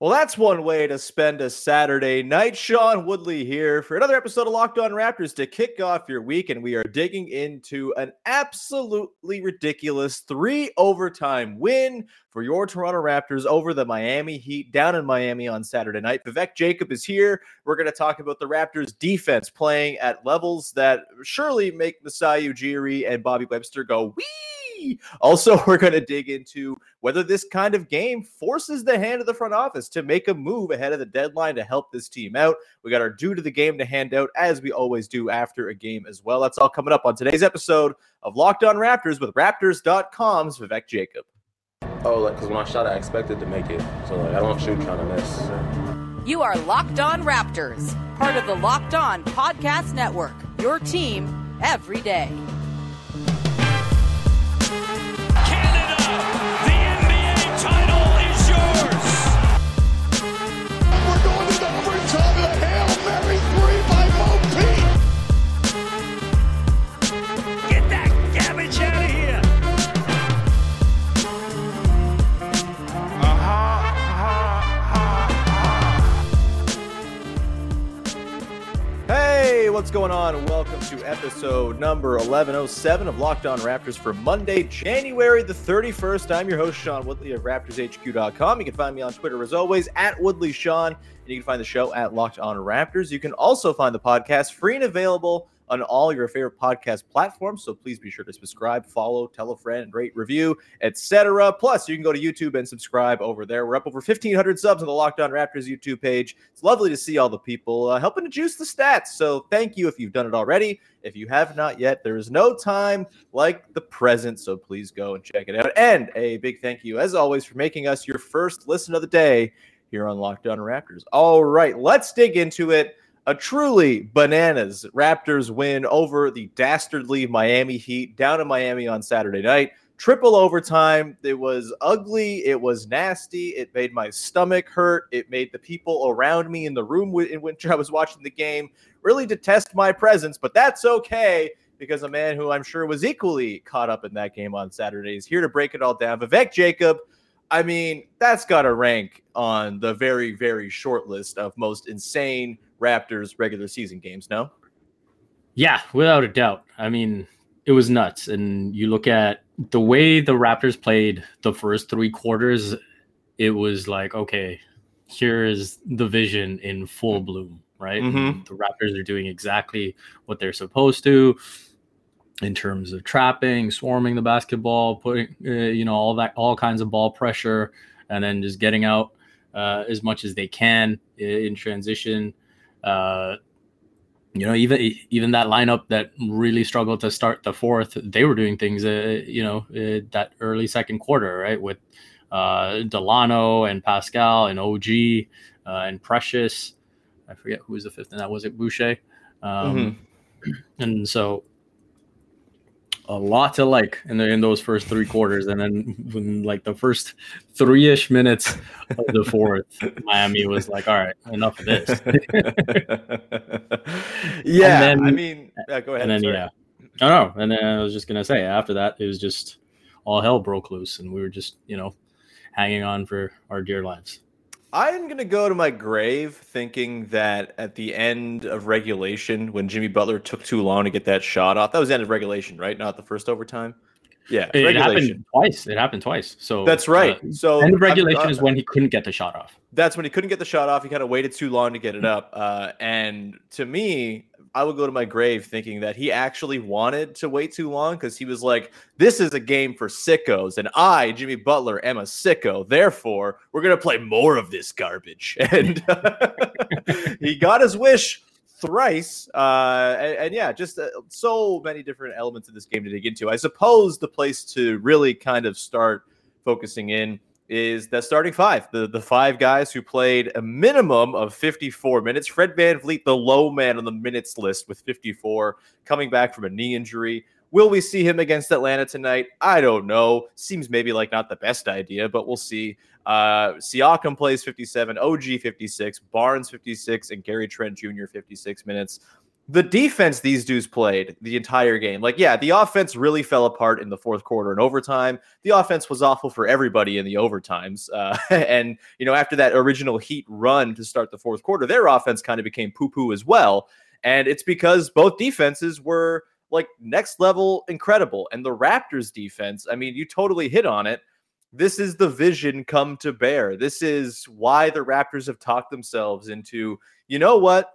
Well, that's one way to spend a Saturday night. Sean Woodley here for another episode of Locked On Raptors to kick off your week. And we are digging into an absolutely ridiculous three overtime win for your Toronto Raptors over the Miami Heat down in Miami on Saturday night. Vivek Jacob is here. We're going to talk about the Raptors defense playing at levels that surely make Masai Ujiri and Bobby Webster go, wee also, we're going to dig into whether this kind of game forces the hand of the front office to make a move ahead of the deadline to help this team out. We got our dude of the game to hand out, as we always do after a game as well. That's all coming up on today's episode of Locked On Raptors with Raptors.com's Vivek Jacob. Oh, like, because when I shot, I expected to make it. So, like, I don't shoot trying to miss. You are Locked On Raptors, part of the Locked On Podcast Network, your team every day. What's going on? Welcome to episode number 1107 of Locked On Raptors for Monday, January the 31st. I'm your host, Sean Woodley of RaptorsHQ.com. You can find me on Twitter as always at Woodley Sean, and you can find the show at Locked On Raptors. You can also find the podcast free and available on all your favorite podcast platforms. So please be sure to subscribe, follow, tell a friend, rate, review, etc. Plus, you can go to YouTube and subscribe over there. We're up over 1,500 subs on the Locked On Raptors YouTube page. It's lovely to see all the people uh, helping to juice the stats. So thank you if you've done it already. If you have not yet, there is no time like the present. So please go and check it out. And a big thank you, as always, for making us your first listen of the day here on Locked On Raptors. All right, let's dig into it a truly bananas Raptors win over the dastardly Miami Heat down in Miami on Saturday night. Triple overtime. It was ugly. It was nasty. It made my stomach hurt. It made the people around me in the room in which I was watching the game really detest my presence, but that's okay because a man who I'm sure was equally caught up in that game on Saturday is here to break it all down. Vivek Jacob. I mean, that's got to rank on the very, very short list of most insane Raptors regular season games, no? Yeah, without a doubt. I mean, it was nuts. And you look at the way the Raptors played the first three quarters, it was like, okay, here is the vision in full bloom, right? Mm-hmm. The Raptors are doing exactly what they're supposed to in terms of trapping, swarming the basketball, putting, uh, you know, all that, all kinds of ball pressure, and then just getting out uh, as much as they can in transition. Uh, you know, even even that lineup that really struggled to start the fourth, they were doing things, uh, you know, uh, that early second quarter, right, with uh, Delano and Pascal and OG uh, and Precious. I forget who was the fifth, and that was it Boucher. Um, mm-hmm. And so a lot to like in the, in those first three quarters, and then when like the first three ish minutes of the fourth, Miami was like, "All right, enough of this." yeah, then, I mean, yeah, go ahead. And then sorry. yeah, I don't know. And then I was just gonna say after that, it was just all hell broke loose, and we were just you know hanging on for our dear lives. I'm going to go to my grave thinking that at the end of regulation, when Jimmy Butler took too long to get that shot off, that was the end of regulation, right? Not the first overtime. Yeah, it regulation. happened twice. It happened twice. So that's right. Uh, so end of regulation is when he couldn't get the shot off. That's when he couldn't get the shot off. He kind of waited too long to get it up. Uh, and to me, I would go to my grave thinking that he actually wanted to wait too long because he was like, this is a game for sickos. And I, Jimmy Butler, am a sicko. Therefore, we're going to play more of this garbage. And he got his wish thrice. Uh, and, and, yeah, just uh, so many different elements of this game to dig into. I suppose the place to really kind of start focusing in is that starting five, the, the five guys who played a minimum of 54 minutes. Fred Van VanVleet, the low man on the minutes list with 54, coming back from a knee injury. Will we see him against Atlanta tonight? I don't know. Seems maybe like not the best idea, but we'll see. Uh, Siakam plays 57, OG 56, Barnes 56, and Gary Trent Jr. 56 minutes. The defense these dudes played the entire game. Like, yeah, the offense really fell apart in the fourth quarter and overtime. The offense was awful for everybody in the overtimes. Uh, and, you know, after that original Heat run to start the fourth quarter, their offense kind of became poo poo as well. And it's because both defenses were like next level incredible. And the Raptors defense, I mean, you totally hit on it. This is the vision come to bear. This is why the Raptors have talked themselves into, you know what?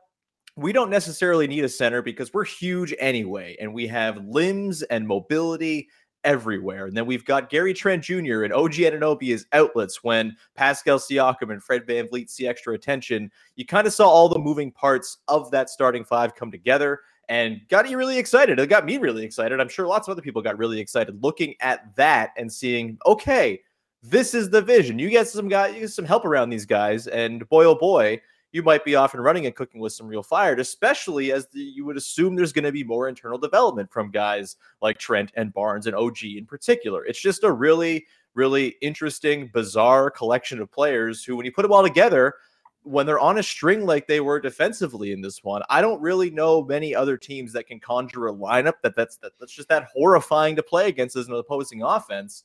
We don't necessarily need a center because we're huge anyway, and we have limbs and mobility everywhere. And then we've got Gary Trent Jr. and OG Anunoby as outlets when Pascal Siakam and Fred VanVleet see extra attention. You kind of saw all the moving parts of that starting five come together and got you really excited. It got me really excited. I'm sure lots of other people got really excited looking at that and seeing, okay, this is the vision. You get some guy, you get some help around these guys, and boy oh boy, you might be off and running and cooking with some real fire, especially as the, you would assume there's going to be more internal development from guys like Trent and Barnes and OG in particular. It's just a really, really interesting, bizarre collection of players who, when you put them all together, when they're on a string like they were defensively in this one, I don't really know many other teams that can conjure a lineup that that's that, that's just that horrifying to play against as an opposing offense.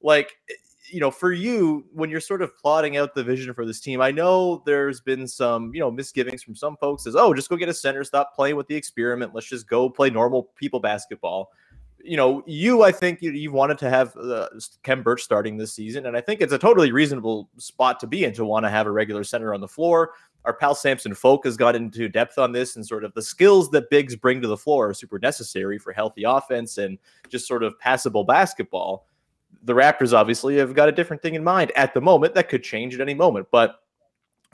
Like, you know, for you when you're sort of plotting out the vision for this team, I know there's been some, you know, misgivings from some folks as, oh, just go get a center, stop playing with the experiment, let's just go play normal people basketball you know, you, I think you, you wanted to have uh, Khem Birch starting this season, and I think it's a totally reasonable spot to be in to want to have a regular center on the floor. Our pal Samson Folk has got into depth on this, and sort of the skills that bigs bring to the floor are super necessary for healthy offense and just sort of passable basketball. The Raptors obviously have got a different thing in mind at the moment. That could change at any moment, but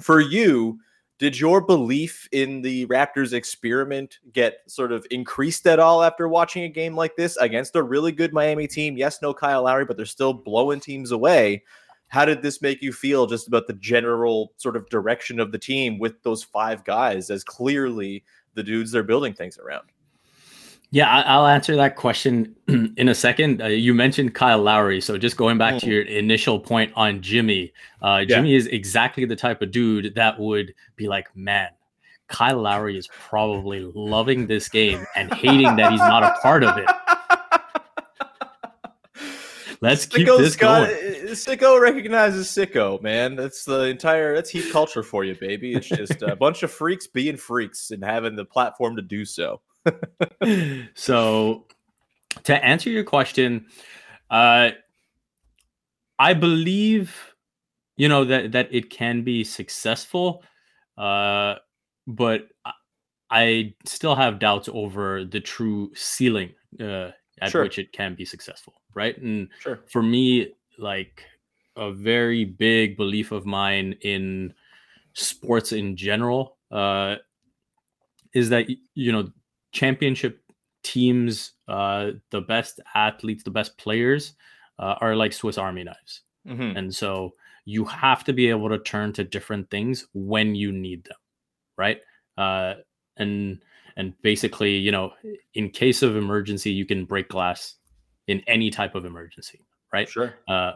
for you, did your belief in the Raptors experiment get sort of increased at all after watching a game like this against a really good Miami team? Yes, no Kyle Lowry, but they're still blowing teams away. How did this make you feel just about the general sort of direction of the team with those five guys as clearly the dudes they're building things around? Yeah, I'll answer that question in a second. Uh, you mentioned Kyle Lowry, so just going back to mm. your initial point on Jimmy, uh, Jimmy yeah. is exactly the type of dude that would be like, man, Kyle Lowry is probably loving this game and hating that he's not a part of it. Let's keep Sicko's this got, going. Sicko recognizes Sicko, man. That's the entire that's heat culture for you, baby. It's just a bunch of freaks being freaks and having the platform to do so. so to answer your question, uh, I believe you know that that it can be successful, uh, but I still have doubts over the true ceiling uh, at sure. which it can be successful, right? And sure. for me, like a very big belief of mine in sports in general uh, is that you know championship teams, uh, the best athletes, the best players uh, are like Swiss Army knives. Mm-hmm. And so you have to be able to turn to different things when you need them, right? Uh, and and basically, you know, in case of emergency, you can break glass in any type of emergency, right? Sure. Uh,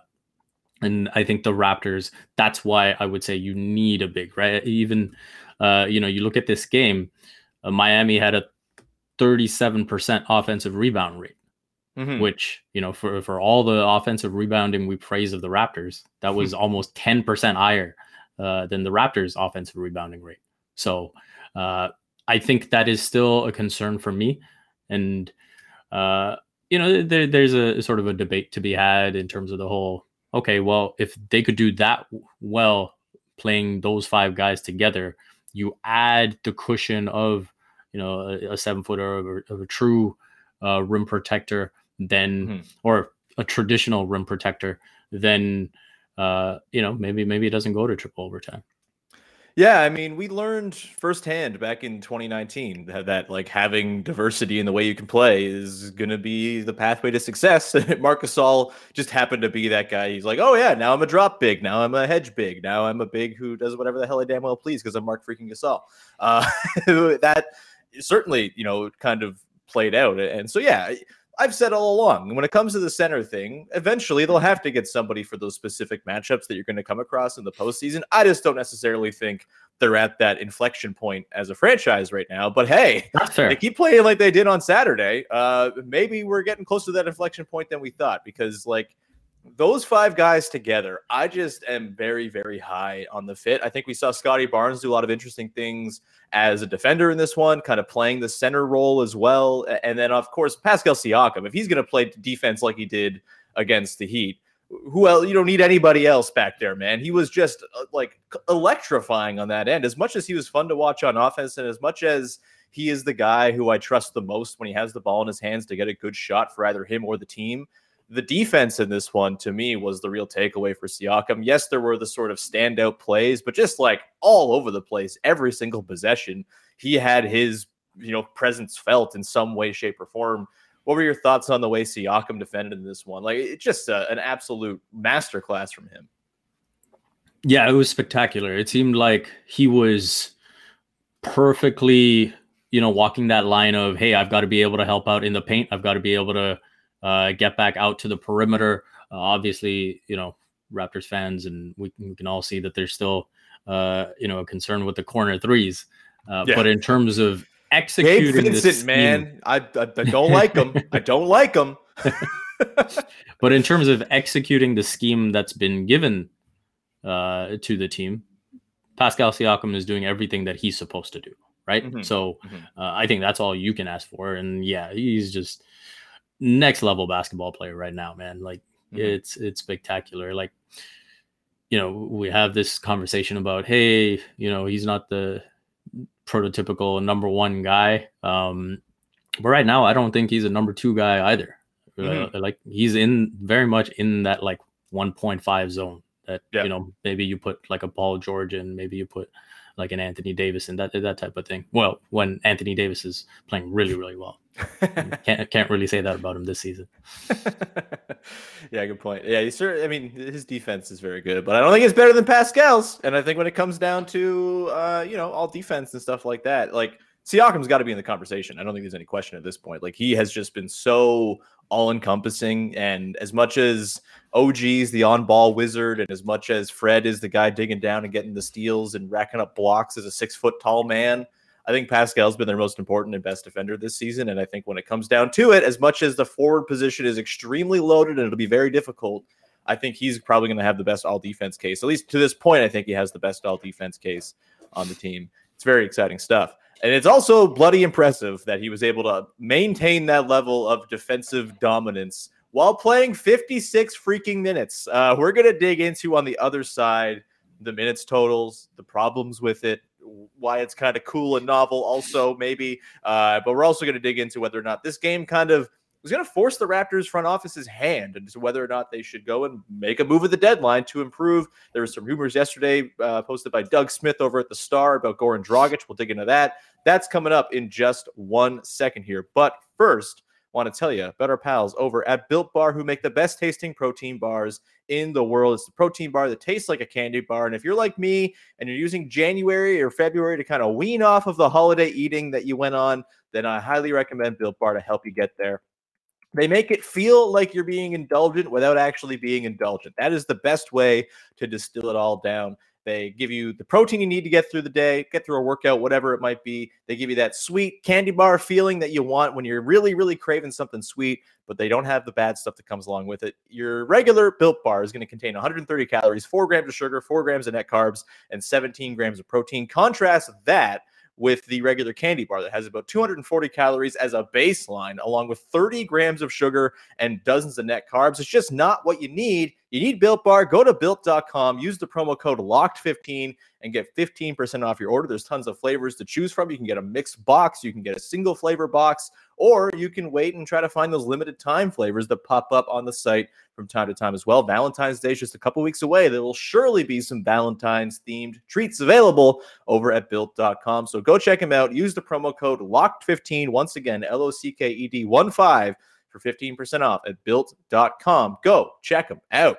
and I think the Raptors. That's why I would say you need a big, right? Even, uh, you know, you look at this game. Uh, Miami had a 37% offensive rebound rate, mm-hmm. which, you know, for, for all the offensive rebounding we praise of the Raptors, that was almost 10% higher uh, than the Raptors' offensive rebounding rate. So uh, I think that is still a concern for me. And, uh, you know, there, there's a sort of a debate to be had in terms of the whole, okay, well, if they could do that well playing those five guys together, you add the cushion of you know a, a seven footer of a, of a true uh, rim protector then mm-hmm. or a traditional rim protector then uh, you know maybe maybe it doesn't go to triple overtime. Yeah, I mean, we learned firsthand back in 2019 that, that like having diversity in the way you can play is going to be the pathway to success. Marc Gasol just happened to be that guy. He's like, oh yeah, now I'm a drop big, now I'm a hedge big, now I'm a big who does whatever the hell I damn well please because I'm Marc freaking Gasol. Uh, that certainly, you know, kind of played out, and so yeah, I've said all along, when it comes to the center thing, eventually they'll have to get somebody for those specific matchups that you're going to come across in the postseason. I just don't necessarily think they're at that inflection point as a franchise right now. But hey, they keep playing like they did on Saturday. Uh, maybe we're getting closer to that inflection point than we thought because, like, those five guys together, I just am very, very high on the fit. I think we saw Scottie Barnes do a lot of interesting things as a defender in this one, kind of playing the center role as well. And then, of course, Pascal Siakam, if he's going to play defense like he did against the Heat, who else? You don't need anybody else back there, man. He was just uh, like electrifying on that end. As much as he was fun to watch on offense, and as much as he is the guy who I trust the most when he has the ball in his hands to get a good shot for either him or the team the defense in this one to me was the real takeaway for Siakam. Yes, there were the sort of standout plays, but just like all over the place, every single possession, he had his you know presence felt in some way, shape, or form. What were your thoughts on the way Siakam defended in this one? Like it's just a, an absolute masterclass from him. Yeah, it was spectacular. It seemed like he was perfectly, you know, walking that line of, hey, I've got to be able to help out in the paint. I've got to be able to uh, get back out to the perimeter. Uh, obviously, you know, Raptors fans, and we, we can all see that there's still, uh, you know, a concern with the corner threes. Uh, yeah. But in terms of executing, Gabe Vincent, scheme, man, I, I, I don't like them. I don't like them. but in terms of executing the scheme that's been given uh, to the team, Pascal Siakam is doing everything that he's supposed to do. Right. Mm-hmm. So mm-hmm. Uh, I think that's all you can ask for. And yeah, he's just next level basketball player right now, man. Like mm-hmm. it's it's spectacular. Like you know, we have this conversation about, hey, you know, he's not the prototypical number one guy. Um, but right now, I don't think he's a number two guy either. Uh, mm-hmm. Uh, like he's in very much in that like 1.5 zone that yeah. you know maybe you put like a Paul George and maybe you put like an Anthony Davis and that that type of thing. Well, when Anthony Davis is playing really really well. can't can't really say that about him this season. yeah, good point. Yeah, he's sure. I mean, his defense is very good, but I don't think it's better than Pascal's. And I think when it comes down to uh, you know all defense and stuff like that, like Siakam's got to be in the conversation. I don't think there's any question at this point. Like he has just been so all encompassing, and as much as OG's the on ball wizard, and as much as Fred is the guy digging down and getting the steals and racking up blocks as a six foot tall man I think Pascal's been their most important and best defender this season. And I think when it comes down to it, as much as the forward position is extremely loaded and it'll be very difficult, I think he's probably going to have the best all defense case. At least to this point, I think he has the best all defense case on the team. It's very exciting stuff. And it's also bloody impressive that he was able to maintain that level of defensive dominance while playing 56 freaking minutes. Uh, we're going to dig into on the other side the minutes totals, the problems with it, why it's kind of cool and novel, also maybe. Uh, but we're also going to dig into whether or not this game kind of was going to force the Raptors front office's hand into whether or not they should go and make a move at the deadline to improve. There were some rumors yesterday uh, posted by Doug Smith over at the Star about Goran Dragic. We'll dig into that. That's coming up in just one second here. But first, want to tell you about our pals over at Built Bar who make the best tasting protein bars in the world. It's the protein bar that tastes like a candy bar. And if you're like me and you're using January or February to kind of wean off of the holiday eating that you went on, then I highly recommend Built Bar to help you get there. They make it feel like you're being indulgent without actually being indulgent. That is the best way to distill it all down. They give you the protein you need to get through the day, get through a workout, whatever it might be. They give you that sweet candy bar feeling that you want when you're really, really craving something sweet, but they don't have the bad stuff that comes along with it. Your regular built bar is going to contain 130 calories, four grams of sugar, four grams of net carbs, and 17 grams of protein. Contrast that with the regular candy bar that has about 240 calories as a baseline, along with 30 grams of sugar and dozens of net carbs. It's just not what you need You need Built Bar. Go to built.com, use the promo code LOCKED15 and get 15% off your order. There's tons of flavors to choose from. You can get a mixed box, you can get a single flavor box, or you can wait and try to find those limited time flavors that pop up on the site from time to time as well. Valentine's Day is just a couple weeks away. There will surely be some Valentine's themed treats available over at built.com. So go check them out. Use the promo code LOCKED15. Once again, L O C K E D 1 5 for 15% off at built.com. Go check them out.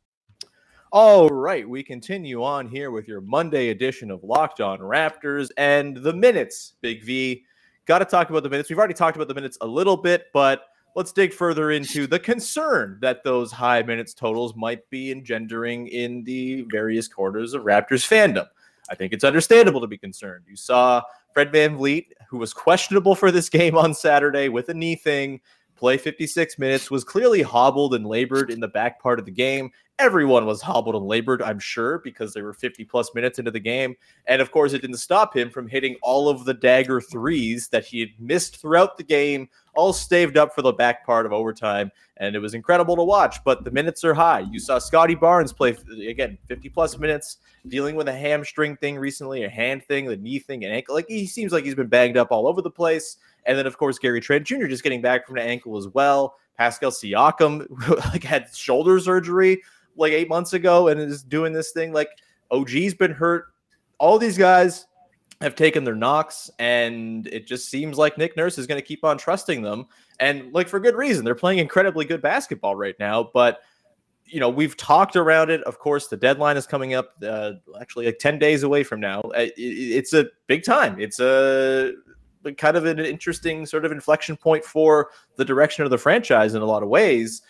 All right, we continue on here with your Monday edition of Locked On Raptors and the minutes. Big V, got to talk about the minutes. We've already talked about the minutes a little bit, but let's dig further into the concern that those high minutes totals might be engendering in the various quarters of Raptors fandom. I think it's understandable to be concerned. You saw Fred Van VanVleet, who was questionable for this game on Saturday with a knee thing, play 56 minutes, was clearly hobbled and labored in the back part of the game. Everyone was hobbled and labored, I'm sure, because they were 50 plus minutes into the game. And of course, it didn't stop him from hitting all of the dagger threes that he had missed throughout the game, all staved up for the back part of overtime. And it was incredible to watch, but the minutes are high. You saw Scottie Barnes play, again, 50 plus minutes, dealing with a hamstring thing recently, a hand thing, the knee thing, and ankle. Like he seems like he's been banged up all over the place. And then, of course, Gary Trent Jr. just getting back from an ankle as well. Pascal Siakam like had shoulder surgery like eight months ago and is doing this thing. Like OG's been hurt. All these guys have taken their knocks, and it just seems like Nick Nurse is going to keep on trusting them, and like for good reason. They're playing incredibly good basketball right now, but you know we've talked around it. Of course, the deadline is coming up, uh, actually like ten days away from now. It, it's a big time. It's a kind of an interesting sort of inflection point for the direction of the franchise in a lot of ways.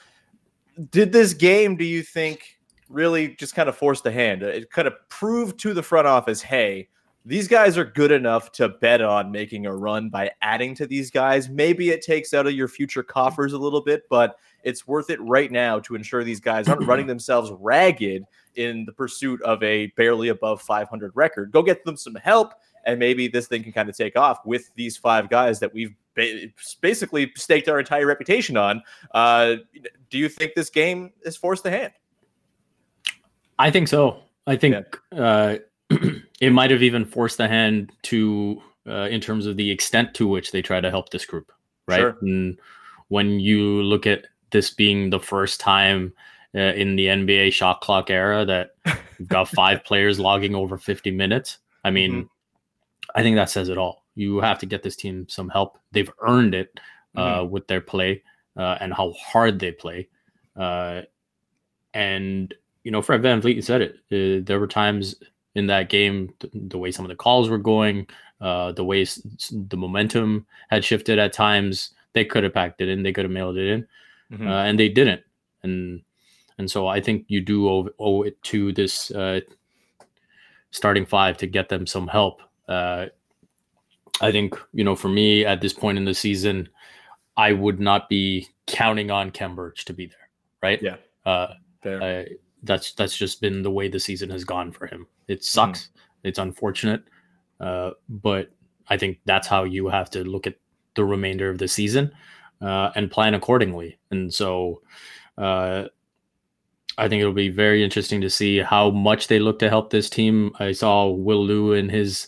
Did this game, do you think, really just kind of force the hand? It kind of proved to the front office, hey, these guys are good enough to bet on making a run by adding to these guys. Maybe it takes out of your future coffers a little bit, but it's worth it right now to ensure these guys aren't running themselves ragged in the pursuit of a barely above 500 record. Go get them some help and maybe this thing can kind of take off with these five guys that we've basically staked our entire reputation on. Uh, do you think this game is forced the hand? I think so. I think yeah. uh, it might have even forced the hand to, uh, in terms of the extent to which they try to help this group, right? Sure. And when you look at this being the first time uh, in the NBA shot clock era that you've got five players logging over 50 minutes, I mean, mm-hmm I think that says it all. You have to get this team some help. They've earned it uh, mm-hmm. with their play uh, and how hard they play. Uh, and you know, Fred VanVleet said it. Uh, there were times in that game, th- the way some of the calls were going, uh, the way s- the momentum had shifted at times. They could have packed it in. They could have mailed it in, mm-hmm. Uh, and they didn't. And and so I think you do owe, owe it to this starting five to get them some help uh, I think you know, for me at this point in the season, I would not be counting on Birch to be there. Right? Yeah. Uh, I, that's that's just been the way the season has gone for him. It sucks. Mm. It's unfortunate, uh, but I think that's how you have to look at the remainder of the season uh, and plan accordingly. And so, uh, I think it'll be very interesting to see how much they look to help this team. I saw Will Lou in his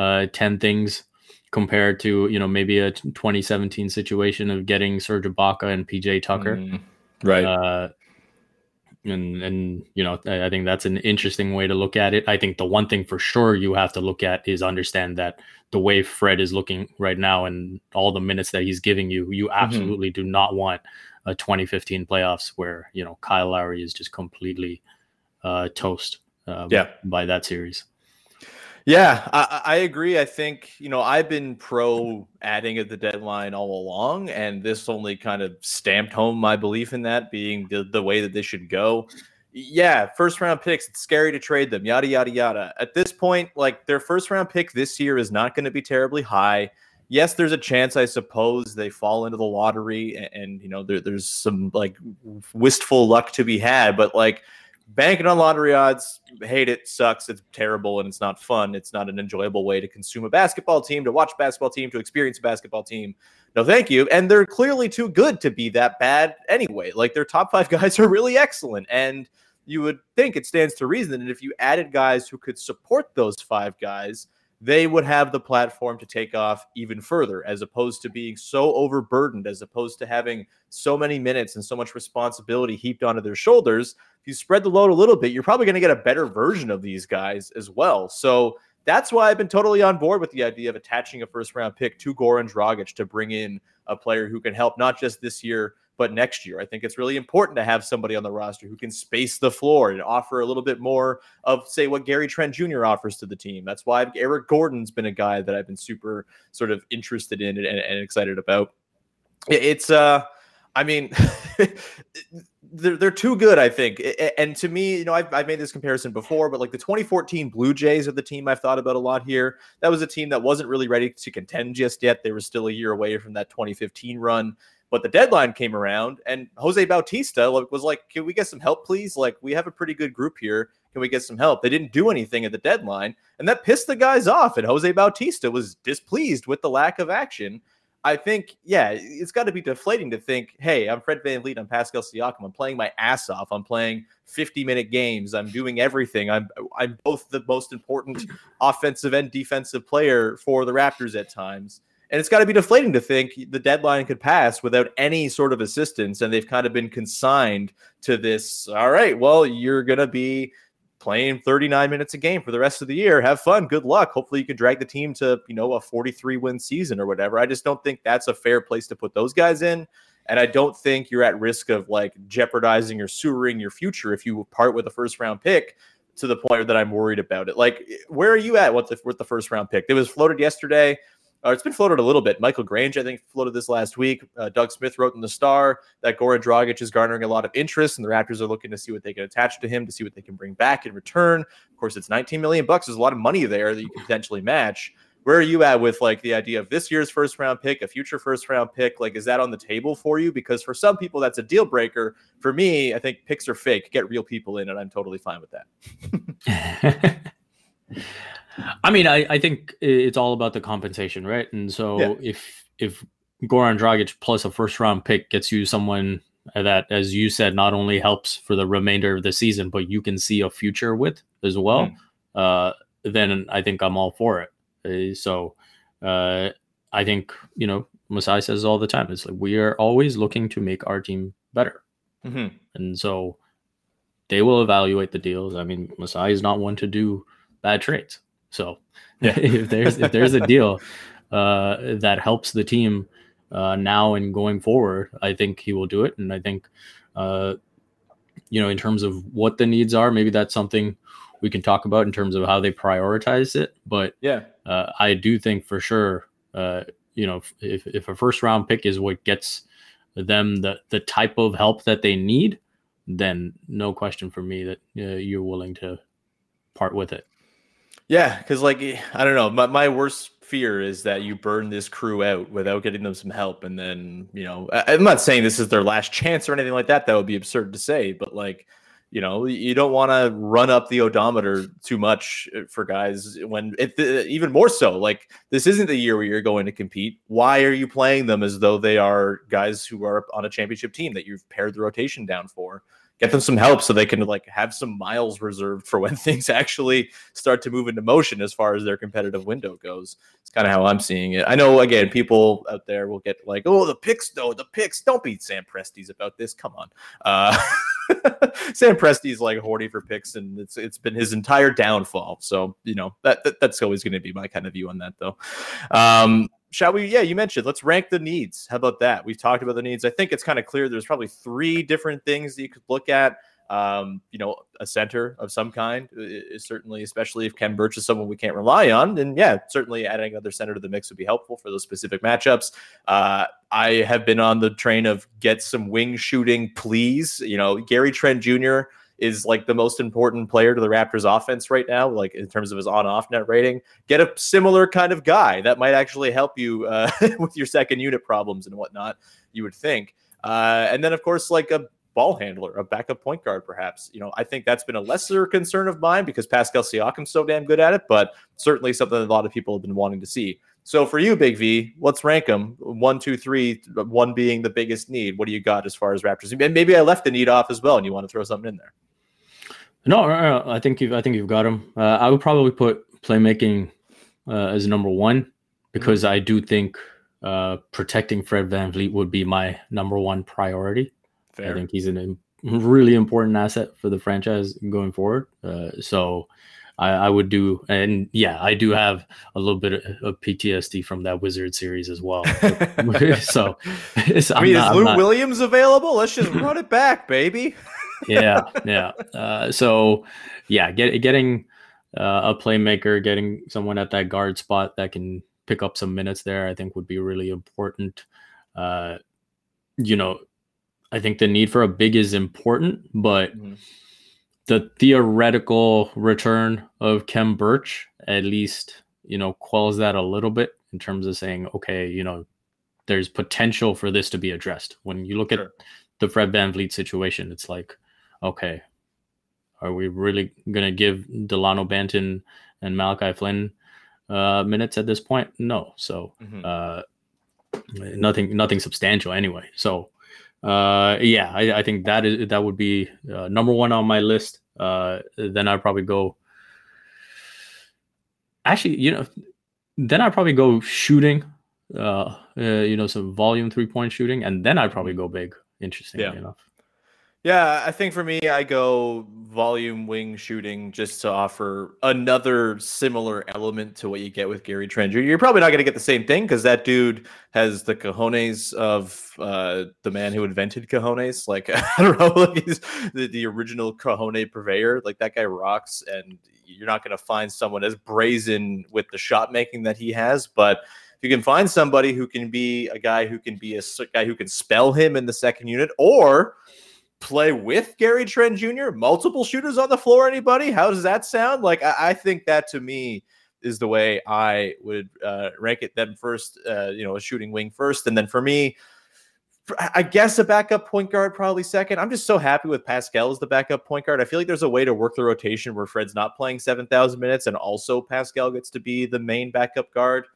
uh, 10 things compared to, you know, maybe a 2017 situation of getting Serge Ibaka and PJ Tucker. Mm, right. Uh, and, and, you know, I, I think that's an interesting way to look at it. I think the one thing for sure you have to look at is understand that the way Fred is looking right now and all the minutes that he's giving you, you mm-hmm. absolutely mm-hmm. do not want a 2015 playoffs where, you know, Kyle Lowry is just completely uh, toast uh, yeah. by that series. Yeah, I, I, agree. I think, you know, I've been pro adding at the deadline all along, and this only kind of stamped home my belief in that being the, the way that this should go. Yeah, first round picks, it's scary to trade them, yada, yada, yada. At this point, like their first round pick this year is not going to be terribly high. Yes, there's a chance, I suppose, they fall into the lottery and, and you know, there, there's some like wistful luck to be had, but like, banking on lottery odds hate it sucks it's terrible and it's not fun it's not an enjoyable way to consume a basketball team to watch a basketball team to experience a basketball team. No thank you and they're clearly too good to be that bad anyway like their top five guys are really excellent and you would think it stands to reason that if you added guys who could support those five guys they would have the platform to take off even further as opposed to being so overburdened as opposed to having so many minutes and so much responsibility heaped onto their shoulders. If you spread the load a little bit you're probably going to get a better version of these guys as well. So that's why I've been totally on board with the idea of attaching a first round pick to Goran Dragic to bring in a player who can help not just this year but next year. I think it's really important to have somebody on the roster who can space the floor and offer a little bit more of, say, what Gary Trent Jr. offers to the team. That's why Eric Gordon's been a guy that I've been super sort of interested in and, and excited about. It's, uh, I mean, they're, they're too good, I think. And to me, you know, I've, I've made this comparison before, but like the 2014 Blue Jays are the team I've thought about a lot here. That was a team that wasn't really ready to contend just yet. They were still a year away from that 2015 run. But the deadline came around, and Jose Bautista was like, "Can we get some help, please? Like, we have a pretty good group here. Can we get some help?" They didn't do anything at the deadline, and that pissed the guys off. And Jose Bautista was displeased with the lack of action. I think, yeah, it's got to be deflating to think, hey, I'm Fred Van VanVleet, I'm Pascal Siakam, I'm playing my ass off, I'm playing 50 minute games, I'm doing everything. I'm I'm both the most important offensive and defensive player for the Raptors at times. And it's got to be deflating to think the deadline could pass without any sort of assistance. And they've kind of been consigned to this. All right, well, you're going to be playing 39 minutes a game for the rest of the year. Have fun. Good luck. Hopefully you can drag the team to, you know, a 43 win season or whatever. I just don't think that's a fair place to put those guys in. And I don't think you're at risk of like jeopardizing or sewering your future if you part with a first round pick to the point that I'm worried about it. Like, where are you at with the, with the first round pick? It was floated yesterday. Uh, it's been floated a little bit. Michael Grange, I think, floated this last week. Uh, Doug Smith wrote in the Star that Goran Dragic is garnering a lot of interest, and the Raptors are looking to see what they can attach to him, to see what they can bring back in return. Of course, it's 19 million bucks. There's a lot of money there that you can potentially match. Where are you at with like the idea of this year's first round pick, a future first round pick? Like, is that on the table for you? Because for some people, that's a deal breaker. For me, I think picks are fake. Get real people in, and I'm totally fine with that. I mean, I, I think it's all about the compensation, right? And so yeah. if if Goran Dragic plus a first round pick gets you someone that, as you said, not only helps for the remainder of the season, but you can see a future with as well, mm. uh, then I think I'm all for it. Uh, so uh, I think you know Masai says all the time. It's like we are always looking to make our team better, mm-hmm. and so they will evaluate the deals. I mean, Masai is not one to do bad trades. So if there's if there's a deal uh, that helps the team uh, now and going forward, I think he will do it. And I think uh, you know in terms of what the needs are, maybe that's something we can talk about in terms of how they prioritize it. But yeah, uh, I do think for sure, uh, you know, if if a first round pick is what gets them the the type of help that they need, then no question for me that uh, you're willing to part with it. Yeah, because like I don't know, my, my worst fear is that you burn this crew out without getting them some help, and then you know I, am not saying this is their last chance or anything like that. That would be absurd to say, but like you know you don't want to run up the odometer too much uh, for guys when it even more so like this isn't the year where you're going to compete. Why are you playing them as though they are guys who are on a championship team that you've pared the rotation down for? Get them some help so they can like have some miles reserved for when things actually start to move into motion as far as their competitive window goes. It's kind of how I'm seeing it. I know again, people out there will get like, oh, the picks though, the picks. Don't be Sam Presti's about this. Come on. Uh, Sam Presti's like horny for picks, and it's it's been his entire downfall. So you know that, that that's always going to be my kind of view on that, though. Um, shall we? Yeah, you mentioned let's rank the needs. How about that? We've talked about the needs. I think it's kind of clear there's probably three different things that you could look at. Um, you know, a center of some kind is certainly, especially if Khem Birch is someone we can't rely on. And yeah, certainly adding another center to the mix would be helpful for those specific matchups. Uh, I have been on the train of get some wing shooting, please. You know, Gary Trent Jr is like the most important player to the Raptors offense right now, like in terms of his on off net rating. Get a similar kind of guy that might actually help you uh, with your second unit problems and whatnot, you would think. Uh, and then, of course, like a ball handler, a backup point guard, perhaps. You know, I think that's been a lesser concern of mine because Pascal Siakam's so damn good at it, but certainly something that a lot of people have been wanting to see. So for you, Big V, let's rank them one, two, three. One being the biggest need. What do you got as far as Raptors? And maybe I left the need off as well, and you want to throw something in there. No, I think you've I think you've got them. Uh, I would probably put playmaking uh, as number one because I do think uh, protecting Fred VanVleet would be my number one priority. Fair. I think he's a really important asset for the franchise going forward. Uh, so I, I, would do, and yeah, I do have a little bit of PTSD from that Wizard series as well. so, I mean, not, is Lou not... Williams available? Let's just run it back, baby yeah, yeah. Uh, so, yeah, get, getting uh, a playmaker, getting someone at that guard spot that can pick up some minutes there, I think would be really important. Uh, you know, I think the need for a big is important, but mm-hmm. the theoretical return of Khem Birch at least, you know, quells that a little bit in terms of saying, okay, you know, there's potential for this to be addressed. When you look sure. at the Fred VanVleet situation, it's like, okay, are we really going to give Delano Banton and Malachi Flynn uh, minutes at this point? No. So mm-hmm. uh, nothing, nothing substantial anyway. So uh, yeah, I, I, think that is that would be uh, number one on my list. Uh, then I'd probably go. Actually, you know, then I'd probably go shooting. Uh, uh, you know, some volume three point shooting, and then I'd probably go big. Interestingly yeah. enough. Yeah, I think for me, I go volume wing shooting just to offer another similar element to what you get with Gary Trent You're probably not going to get the same thing because that dude has the cojones of uh, the man who invented cojones. Like, I don't know, like he's the, the original cojone purveyor. Like, that guy rocks, and you're not going to find someone as brazen with the shot making that he has. But if you can find somebody who can be a guy who can be a guy who can spell him in the second unit, or play with Gary Trent Jr., multiple shooters on the floor, anybody? How does that sound? Like, I, I think that to me is the way I would uh, rank it. Then first, uh, you know, a shooting wing first. And then for me, I guess a backup point guard probably second. I'm just so happy with Pascal as the backup point guard. I feel like there's a way to work the rotation where Fred's not playing 7,000 minutes and also Pascal gets to be the main backup guard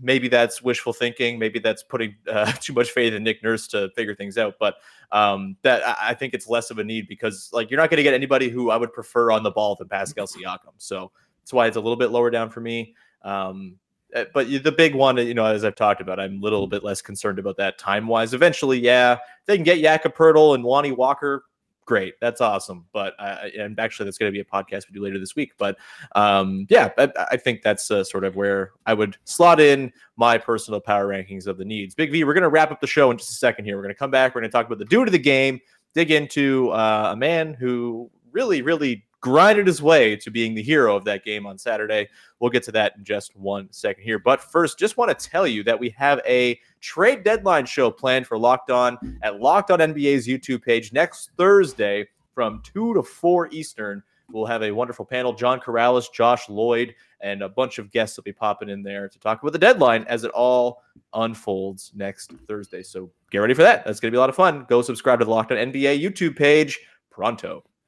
maybe that's wishful thinking. Maybe that's putting uh, too much faith in Nick Nurse to figure things out. But um, that I think it's less of a need because like you're not going to get anybody who I would prefer on the ball than Pascal Siakam. So that's why it's a little bit lower down for me. Um, eh, but the big one, you know, as I've talked about, I'm a little bit less concerned about that time wise. Eventually, yeah, they can get Jakob Poeltl and Lonnie Walker great. That's awesome. But I, and actually, that's going to be a podcast we do later this week. But um, yeah, I, I, think that's uh, sort of where I would slot in my personal power rankings of the needs. Big V, we're going to wrap up the show in just a second here. We're going to come back. We're going to talk about the dude of the game, dig into uh, a man who really, really grinded his way to being the hero of that game on Saturday. We'll get to that in just one second here. But first, just want to tell you that we have a trade deadline show planned for Locked On at Locked On NBA's YouTube page next Thursday from 2 to 4 Eastern. We'll have a wonderful panel. John Karalis, Josh Lloyd, and a bunch of guests will be popping in there to talk about the deadline as it all unfolds next Thursday. So get ready for that. That's going to be a lot of fun. Go subscribe to the Locked On NBA YouTube page pronto.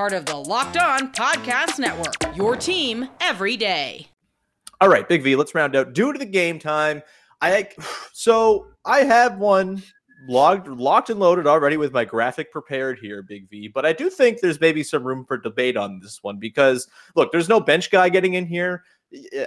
Part of the Locked On Podcast Network, your team every day. All right, Big V, let's round out. Dude of the game time, I so I have one logged, locked and loaded already with my graphic prepared here, Big V. But I do think there's maybe some room for debate on this one because look, there's no bench guy getting in here.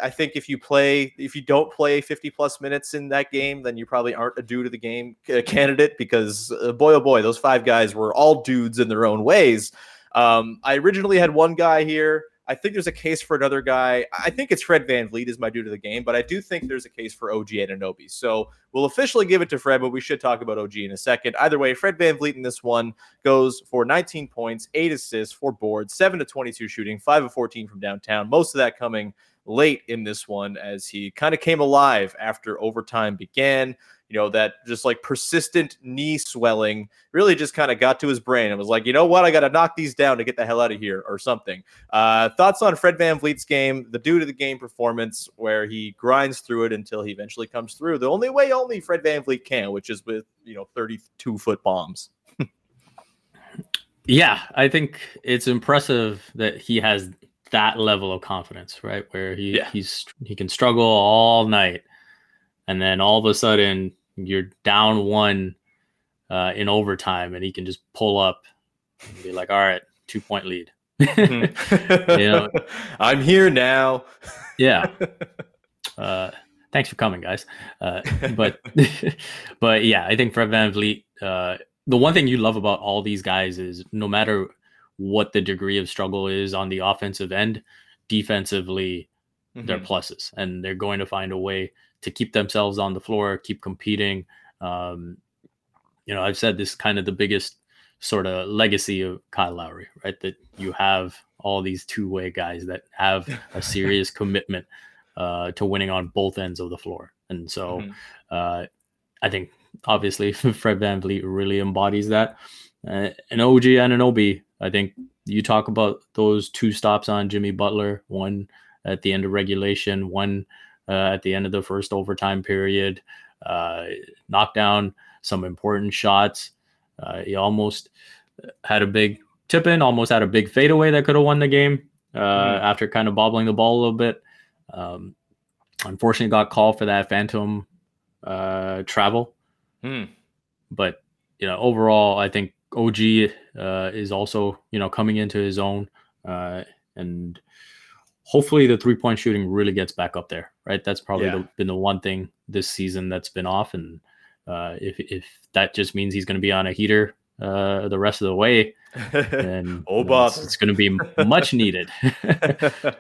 I think if you play, if you don't play 50 plus minutes in that game, then you probably aren't a dude of the game candidate because uh, boy, oh boy, those five guys were all dudes in their own ways. Um, I originally had one guy here. I think there's a case for another guy. I think it's Fred VanVleet is my dude of the game, but I do think there's a case for OG and Anunoby. So we'll officially give it to Fred, but we should talk about OG in a second. Either way, Fred VanVleet in this one goes for 19 points, eight assists, four boards, seven to 22 shooting, five of 14 from downtown. Most of that coming late in this one as he kind of came alive after overtime began. You know, that just like persistent knee swelling really just kind of got to his brain and was like, you know what, I got to knock these down to get the hell out of here or something. Uh, thoughts on Fred VanVleet's game, the dude of the game performance where he grinds through it until he eventually comes through the only way only Fred VanVleet can, which is with, you know, 32 foot bombs. yeah, I think it's impressive that he has that level of confidence, right? Where he yeah. he's he can struggle all night, and then all of a sudden you're down one uh, in overtime, and he can just pull up and be like, "All right, two point lead." Hmm. you know, I'm here now. yeah. Uh, thanks for coming, guys. Uh, but but yeah, I think Fred VanVleet. Uh, the one thing you love about all these guys is no matter what the degree of struggle is on the offensive end. Defensively, mm-hmm. they're pluses, and they're going to find a way to keep themselves on the floor, keep competing. Um, you know, I've said this kind of the biggest sort of legacy of Kyle Lowry, right? That you have all these two way guys that have a serious commitment uh, to winning on both ends of the floor. And so mm-hmm. uh, I think obviously Fred VanVleet really embodies that. Uh, an OG and an OB, I think you talk about those two stops on Jimmy Butler, one at the end of regulation, one at the end of the first overtime period, uh, knocked down some important shots. Uh, he almost had a big tip in, almost had a big fadeaway that could have won the game uh, mm-hmm. after kind of bobbling the ball a little bit. Um, unfortunately, got called for that phantom uh, travel. Mm. But you know, overall, I think OG uh, is also you know coming into his own, uh, and hopefully the three point shooting really gets back up there. Right, that's probably yeah. the, been the one thing this season that's been off, and uh, if if that just means he's going to be on a heater uh, the rest of the way, then oh, it's, it's going to be much needed.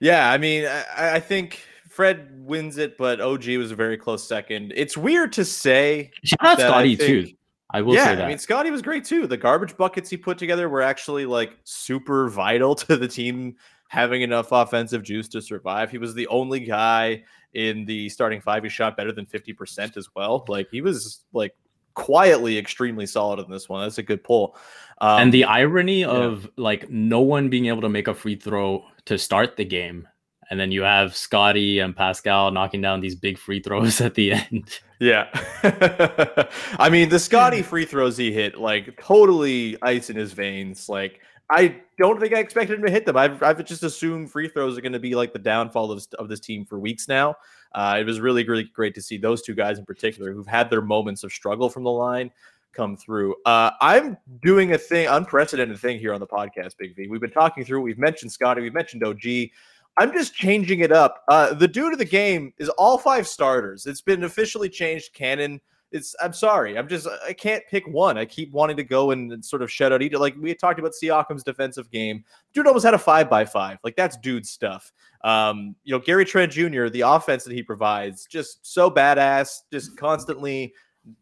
yeah, I mean, I, I think Fred wins it, but OG was a very close second. It's weird to say. Shout out Scottie too. I will yeah, say that. I mean, Scottie was great too. The garbage buckets he put together were actually like super vital to the team having enough offensive juice to survive. He was the only guy in the starting five who shot better than 50% as well. Like he was like quietly extremely solid in this one. That's a good pull. Um, and the irony yeah. of like no one being able to make a free throw to start the game and then you have Scottie and Pascal knocking down these big free throws at the end. Yeah. I mean, the Scottie free throws he hit, like totally ice in his veins. Like, I don't think I expected him to hit them. I've, I've just assumed free throws are going to be like the downfall of, of this team for weeks now. Uh, it was really, really great to see those two guys in particular who've had their moments of struggle from the line come through. Uh, I'm doing a thing, unprecedented thing here on the podcast, Big V. We've been talking through, we've mentioned Scottie, we've mentioned OG. I'm just changing it up. Uh, the dude of the game is all five starters. It's been officially changed canon. It's I'm sorry. I'm just I can't pick one. I keep wanting to go and, sort of shut out. Like we talked about Siakam's defensive game. Dude almost had a five by five. Like that's dude stuff. Um, you know, Gary Trent Jr., the offense that he provides, just so badass, just constantly.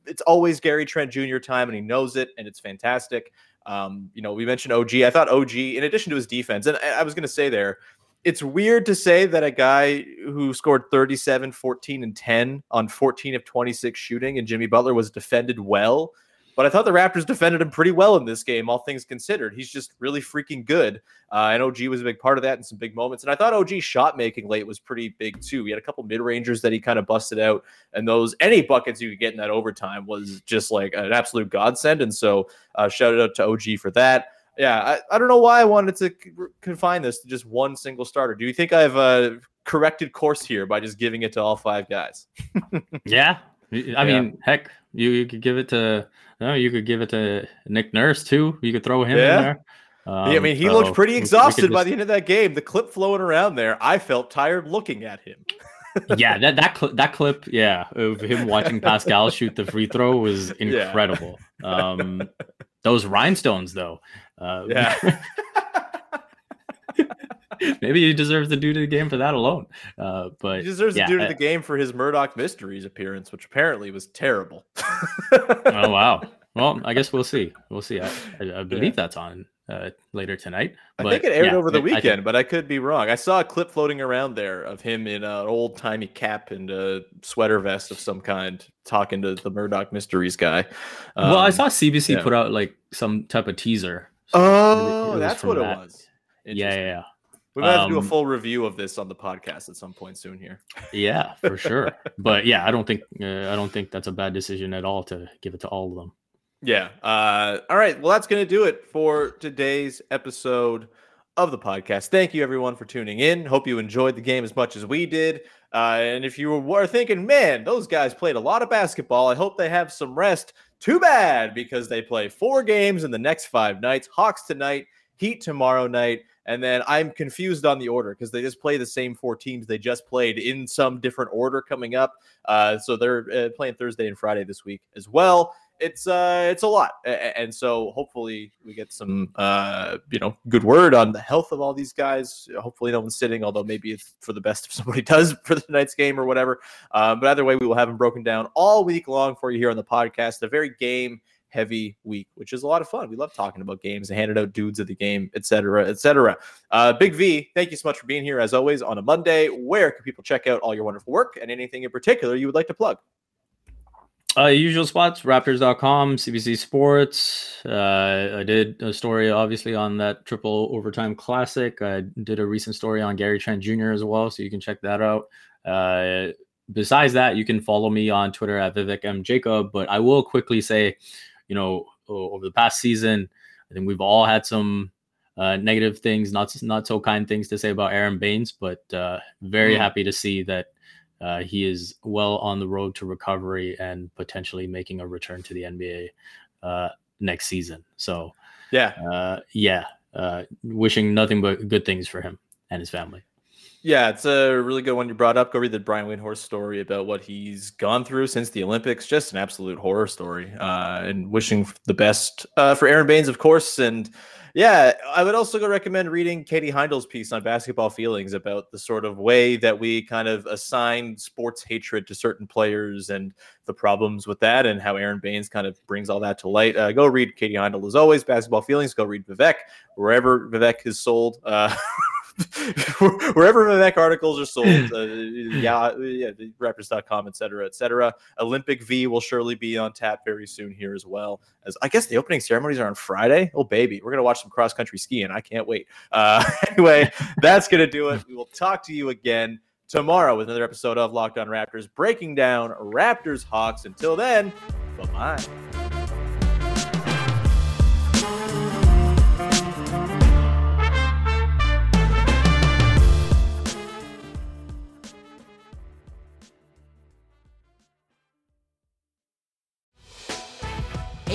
It's always Gary Trent Jr. time, and he knows it, and it's fantastic. Um, you know, we mentioned OG. I thought OG, in addition to his defense, and I was going to say there, it's weird to say that a guy who scored 37, 14, and 10 on 14 of 26 shooting and Jimmy Butler was defended well. But I thought the Raptors defended him pretty well in this game, all things considered. He's just really freaking good. Uh, and OG was a big part of that in some big moments. And I thought OG shot making late was pretty big too. He had a couple mid rangers that he kind of busted out. And those, any buckets you could get in that overtime was just like an absolute godsend. And so uh, shout out to OG for that yeah, I, I don't know why I wanted to confine this to just one single starter. Do you think I've uh, corrected course here by just giving it to all five guys? yeah, I Yeah. mean, heck, you, you could give it to no, you could give it to Nick Nurse too. You could throw him Yeah. in there. yeah, I Um, mean, he so looked pretty we- we could exhausted by the end of that game. The clip flowing around there, I felt tired looking at him. yeah, that that cli that clip, yeah, of him watching Pascal shoot the free throw was Yeah. incredible. Um, those rhinestones, though, uh, Yeah. maybe he deserves to dude of the game for that alone. Uh, but He deserves yeah, to dude of the game for his Murdoch Mysteries appearance, which apparently was terrible. oh wow. Well, I guess we'll see. We'll see. I, I, believe that's on uh, later tonight. I think it aired yeah, over the I think- weekend, but I could be wrong. I saw a clip floating around there of him in an old timey cap and a sweater vest of some kind, talking to the Murdoch Mysteries guy. well, I Um, saw CBC yeah. put out like some type of teaser. Oh, it that's what that. it was. Yeah, yeah, yeah. We might have to do a Um, full review of this on the podcast at some point soon here. Yeah, for sure. but yeah, I don't think uh, I don't think that's a bad decision at all to give it to all of them. Yeah. Uh, all right. Well, that's going to do it for today's episode of the podcast. Thank you, everyone, for tuning in. Hope you enjoyed the game as much as we did. Uh, and if you were thinking, man, those guys played a lot of basketball, I hope they have some rest. Too bad because they play four games in the next five nights Hawks tonight, Heat tomorrow night. And then I'm confused on the order because they just play the same four teams they just played in some different order coming up. Uh, so they're uh, playing Thursday and Friday this week as well it's uh it's a lot and so hopefully we get some uh you know good word on the health of all these guys. Hopefully no one's sitting although maybe it's for the best if somebody does for the night's game or whatever. Uh, but either way we will have them broken down all week long for you here on the podcast. A very game heavy week which is a lot of fun. We love talking about games and handing out dudes of the game etc etc uh big v thank you so much for being here as always on a monday. Where can people check out all your wonderful work and anything in particular you would like to plug Uh, usual spots, raptors.com, CBC Sports. Uh, I did a story, obviously, on that triple overtime classic. I did a recent story on Gary Trent Jr. as well, so you can check that out. Uh, besides that, you can follow me on Twitter at Vivek M. Jacob. But I will quickly say, you know, over the past season, I think we've all had some uh, negative things, not not so kind things to say about Aron Baynes, but uh, very Mm. happy to see that uh, he is well on the road to recovery and potentially making a return to the NBA uh, next season. So, yeah uh, yeah, uh, wishing nothing but good things for him and his family. Yeah, it's a really good one you brought up. Go read the Brian Windhorst story about what he's gone through since the Olympics. Just an absolute horror story. Uh, and wishing the best uh, for Aron Baynes, of course. And yeah, I would also go recommend reading Katie Heindl's piece on basketball feelings about the sort of way that we kind of assign sports hatred to certain players and the problems with that, and how Aron Baynes kind of brings all that to light. Uh, go read Katie Heindl as always. Basketball feelings. Go read Vivek wherever Vivek is sold. Wherever Vivek articles are sold, uh, yeah, yeah, Raptors.com, et cetera, et cetera. Olympic V will surely be on tap very soon here as well. As I guess the opening ceremonies are on Friday. Oh baby, we're gonna watch some cross country skiing. I can't wait. Uh, anyway, that's gonna do it. We will talk to you again tomorrow with another episode of Locked On Raptors, breaking down Raptors Hawks. Until then, bye bye.